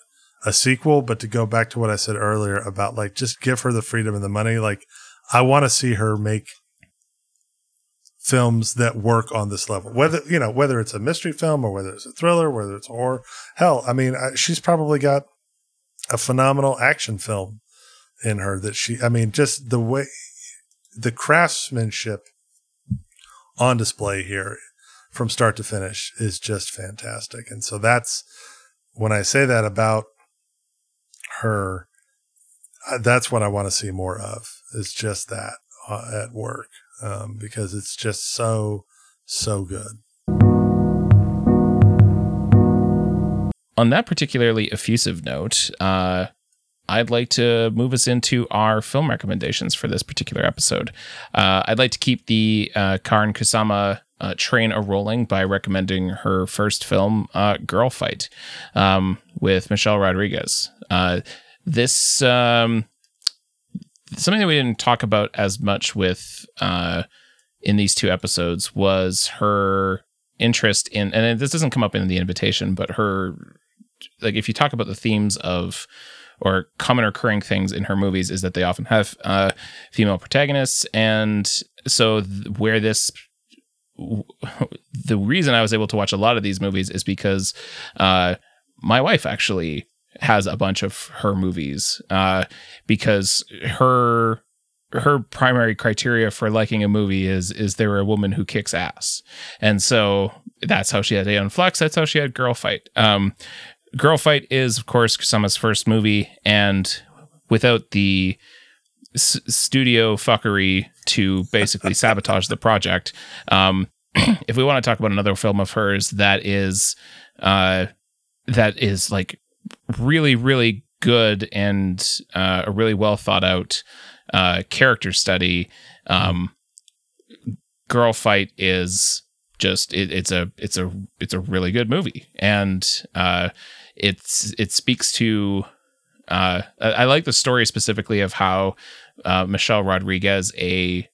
a sequel, but to go back to what I said earlier about like just give her the freedom and the money. Like, I want to see her make films that work on this level. Whether you know whether it's a mystery film or whether it's a thriller, whether it's horror. Hell, I mean, she's probably got a phenomenal action film in her that she. I mean, just the way the craftsmanship on display here from start to finish is just fantastic. And so that's when I say that about her, uh, that's what I want to see more of is just that uh, at work um, because it's just so, so good. On that particularly effusive note, uh, I'd like to move us into our film recommendations for this particular episode. Uh, I'd like to keep the uh, Karyn Kusama uh, train a rolling by recommending her first film, uh, Girlfight, um, with Michelle Rodriguez. Uh, this um, something that we didn't talk about as much with uh, in these two episodes was her interest in, and this doesn't come up in the invitation, but her like if you talk about the themes of or common recurring things in her movies is that they often have uh, female protagonists, and so th- where this <laughs> the reason I was able to watch a lot of these movies is because uh, my wife actually has a bunch of her movies uh, because her her primary criteria for liking a movie is is there a woman who kicks ass, and so that's how she had Aeon Flux. That's how she had Girlfight. Um, Girlfight is of course Kusama's first movie, and without the s- studio fuckery to basically <laughs> sabotage the project, um, <clears throat> if we want to talk about another film of hers that is uh, that is like really really good and uh, a really well thought out uh, character study. Um, Girlfight is just it, it's a it's a it's a really good movie, and uh, it's it speaks to. Uh, I, I like the story specifically of how uh, Michelle Rodriguez, a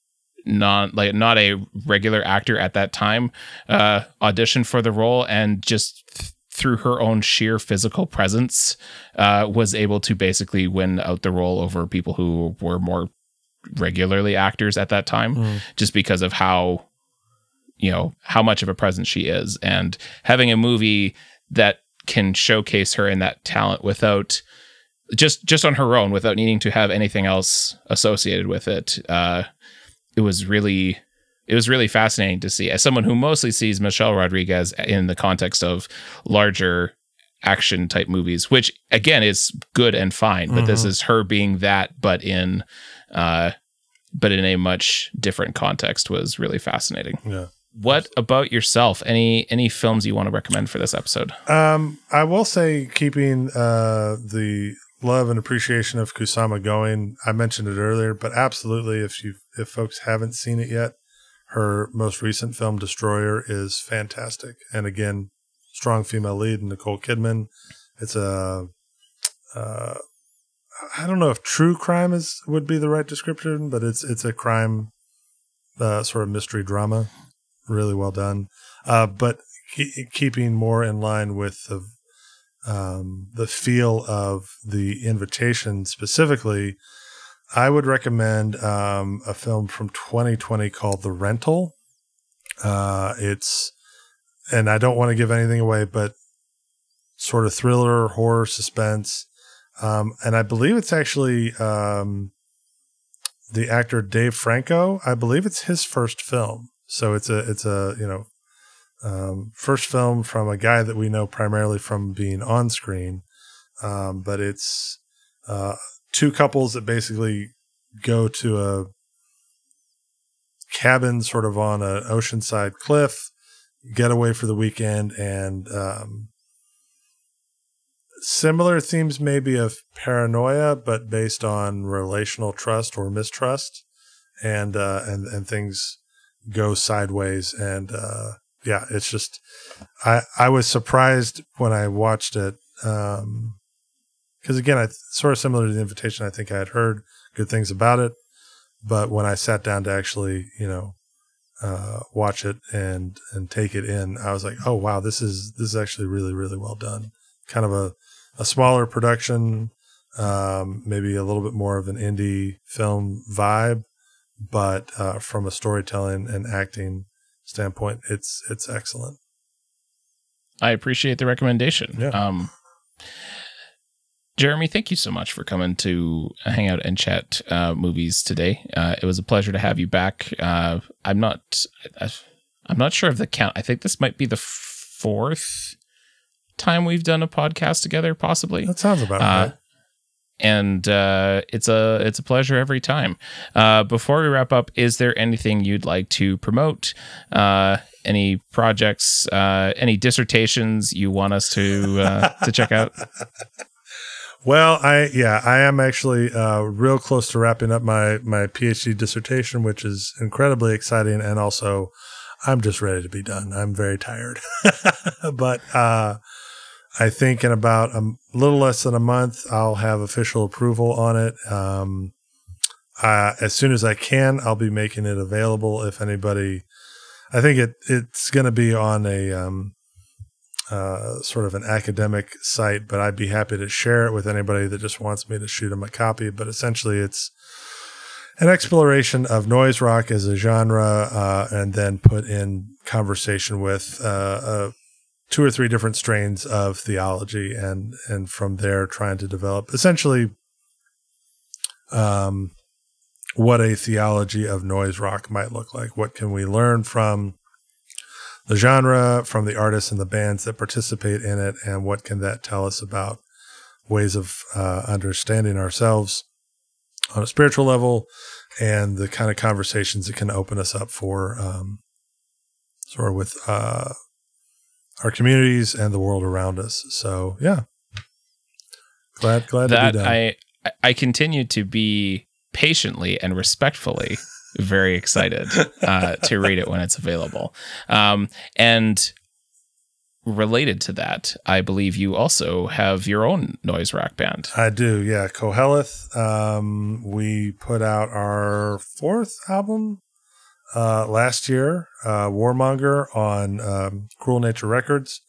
not like not a regular actor at that time, uh, auditioned for the role and just through her own sheer physical presence, uh, was able to basically win out the role over people who were more regularly actors at that time, Mm. just because of how you know how much of a presence she is, and having a movie that can showcase her and that talent without just just on her own without needing to have anything else associated with it uh it was really it was really fascinating to see as someone who mostly sees Michelle Rodriguez in the context of larger action type movies which again is good and fine but this Mhm. is her being that but in uh but in a much different context was really fascinating Yeah. what about yourself any any films you want to recommend for this episode Um, I will say, keeping uh, the love and appreciation of Kusama going. I mentioned it earlier, but absolutely, if you if folks haven't seen it yet, her most recent film, Destroyer, is fantastic. And again, strong female lead, Nicole Kidman. It's a, uh, I don't know if true crime is would be the right description, but it's it's a crime, uh, sort of mystery drama, really well done. Uh, but ke- keeping more in line with the um, the feel of the invitation specifically, I would recommend um, a film from 2020 called The Rental. Uh, it's, and I don't want to give anything away, but sort of thriller, horror, suspense. Um, and I believe it's actually um, the actor Dave Franco. I believe it's his first film. So it's a, it's a, you know, um, first film from a guy that we know primarily from being on screen. Um, but it's uh, two couples that basically go to a cabin sort of on an oceanside cliff, get away for the weekend, and um, similar themes maybe of paranoia, but based on relational trust or mistrust, and uh, and and things go sideways and uh, yeah, it's just I I was surprised when I watched it um because again, I sort of similar to the invitation. I think I had heard good things about it, but when I sat down to actually, you know, uh, watch it and and take it in, I was like, oh wow, this is this is actually really really well done. Kind of a a smaller production, um, maybe a little bit more of an indie film vibe, but uh, from a storytelling and acting standpoint, it's it's excellent. I appreciate the recommendation. Yeah. Um, Jeremy, thank you so much for coming to hang out and chat uh, movies today. Uh, it was a pleasure to have you back. Uh, I'm not, I'm not sure of the count. I think this might be the fourth time we've done a podcast together, possibly. That sounds about Uh, right. and uh, it's a it's a pleasure every time. Uh, before we wrap up, is there anything you'd like to promote? Uh, any projects? Uh, any dissertations you want us to uh, to check out? <laughs> Well, I yeah, I am actually uh, real close to wrapping up my my PhD dissertation, which is incredibly exciting, and also I'm just ready to be done. I'm very tired, <laughs> but uh, I think in about a little less than a month, I'll have official approval on it. Um, uh, as soon as I can, I'll be making it available. If anybody, I think it it's going to be on a um, uh, sort of an academic site, but I'd be happy to share it with anybody that just wants me to shoot them a copy. But essentially, it's an exploration of noise rock as a genre, uh, and then put in conversation with uh, uh, two or three different strains of theology, and and from there trying to develop essentially um, what a theology of noise rock might look like. What can we learn from the genre, from the artists and the bands that participate in it, and what can that tell us about ways of uh, understanding ourselves on a spiritual level and the kind of conversations it can open us up for um, sort of with uh, our communities and the world around us. So yeah, glad glad that to be done. I I continue to be patiently and respectfully very excited uh, to read it when it's available. Um, and related to that, I believe you also have your own noise rock band. I do, yeah. Koheleth. Um, we put out our fourth album uh, last year, uh, Warmonger on um, Cruel Nature Records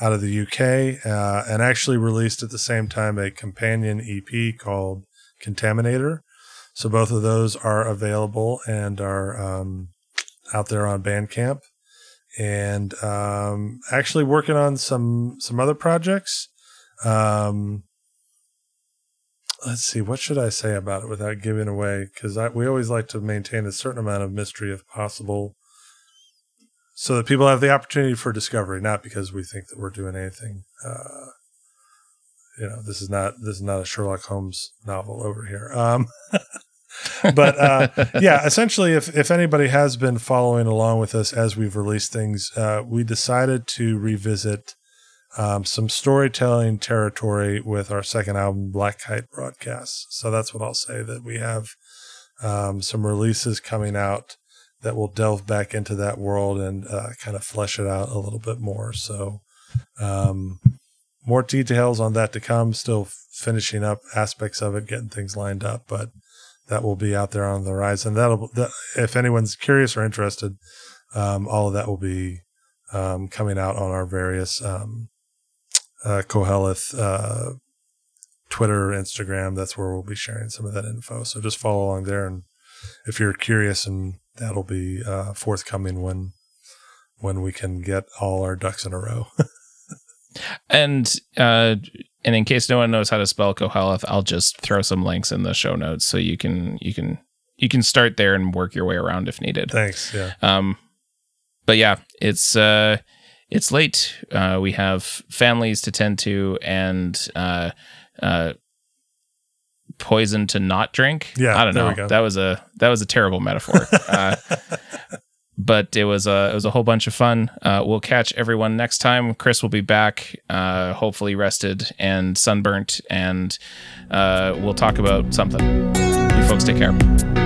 out of the UK, uh, and actually released at the same time a companion EP called Contaminator. So both of those are available and are um, out there on Bandcamp. And um, actually working on some some other projects. Um, let's see, what should I say about it without giving away? Because we always like to maintain a certain amount of mystery if possible, so that people have the opportunity for discovery, not because we think that we're doing anything. Uh, you know, this is not this is not a Sherlock Holmes novel over here. Um, <laughs> but uh, yeah, essentially, if if anybody has been following along with us as we've released things, uh, we decided to revisit um, some storytelling territory with our second album, Black Kite Broadcasts. So that's what I'll say that we have um, some releases coming out that will delve back into that world and uh, kind of flesh it out a little bit more. So. Um, more details on that to come. Still finishing up aspects of it, getting things lined up, but that will be out there on the horizon. That'll, that, if anyone's curious or interested, um, all of that will be um, coming out on our various um, uh, Koheleth uh, Twitter, Instagram. That's where we'll be sharing some of that info. So just follow along there, and if you're curious, and that'll be uh, forthcoming when when we can get all our ducks in a row. <laughs> And uh, and in case no one knows how to spell Koheleth, I'll just throw some links in the show notes so you can you can you can start there and work your way around if needed. Thanks. Yeah. Um, but yeah, it's uh, it's late. Uh, we have families to tend to and uh, uh, poison to not drink. Yeah, I don't know. That was a that was a terrible metaphor. <laughs> uh, but it was a it was a whole bunch of fun. Uh, we'll catch everyone next time. Chris will be back, uh, hopefully rested and sunburnt, and uh, we'll talk about something. You folks take care.